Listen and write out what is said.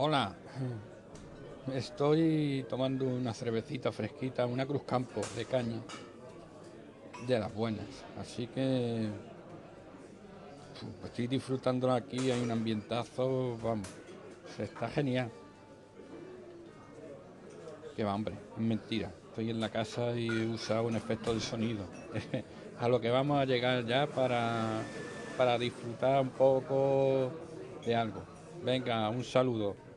Hola, estoy tomando una cervecita fresquita, una Cruz Campo de caña, de las buenas. Así que pues, estoy disfrutando aquí, hay un ambientazo, vamos, se está genial. Que va, hombre, es mentira. Estoy en la casa y he usado un efecto de sonido. a lo que vamos a llegar ya para, para disfrutar un poco de algo. Venga, un saludo.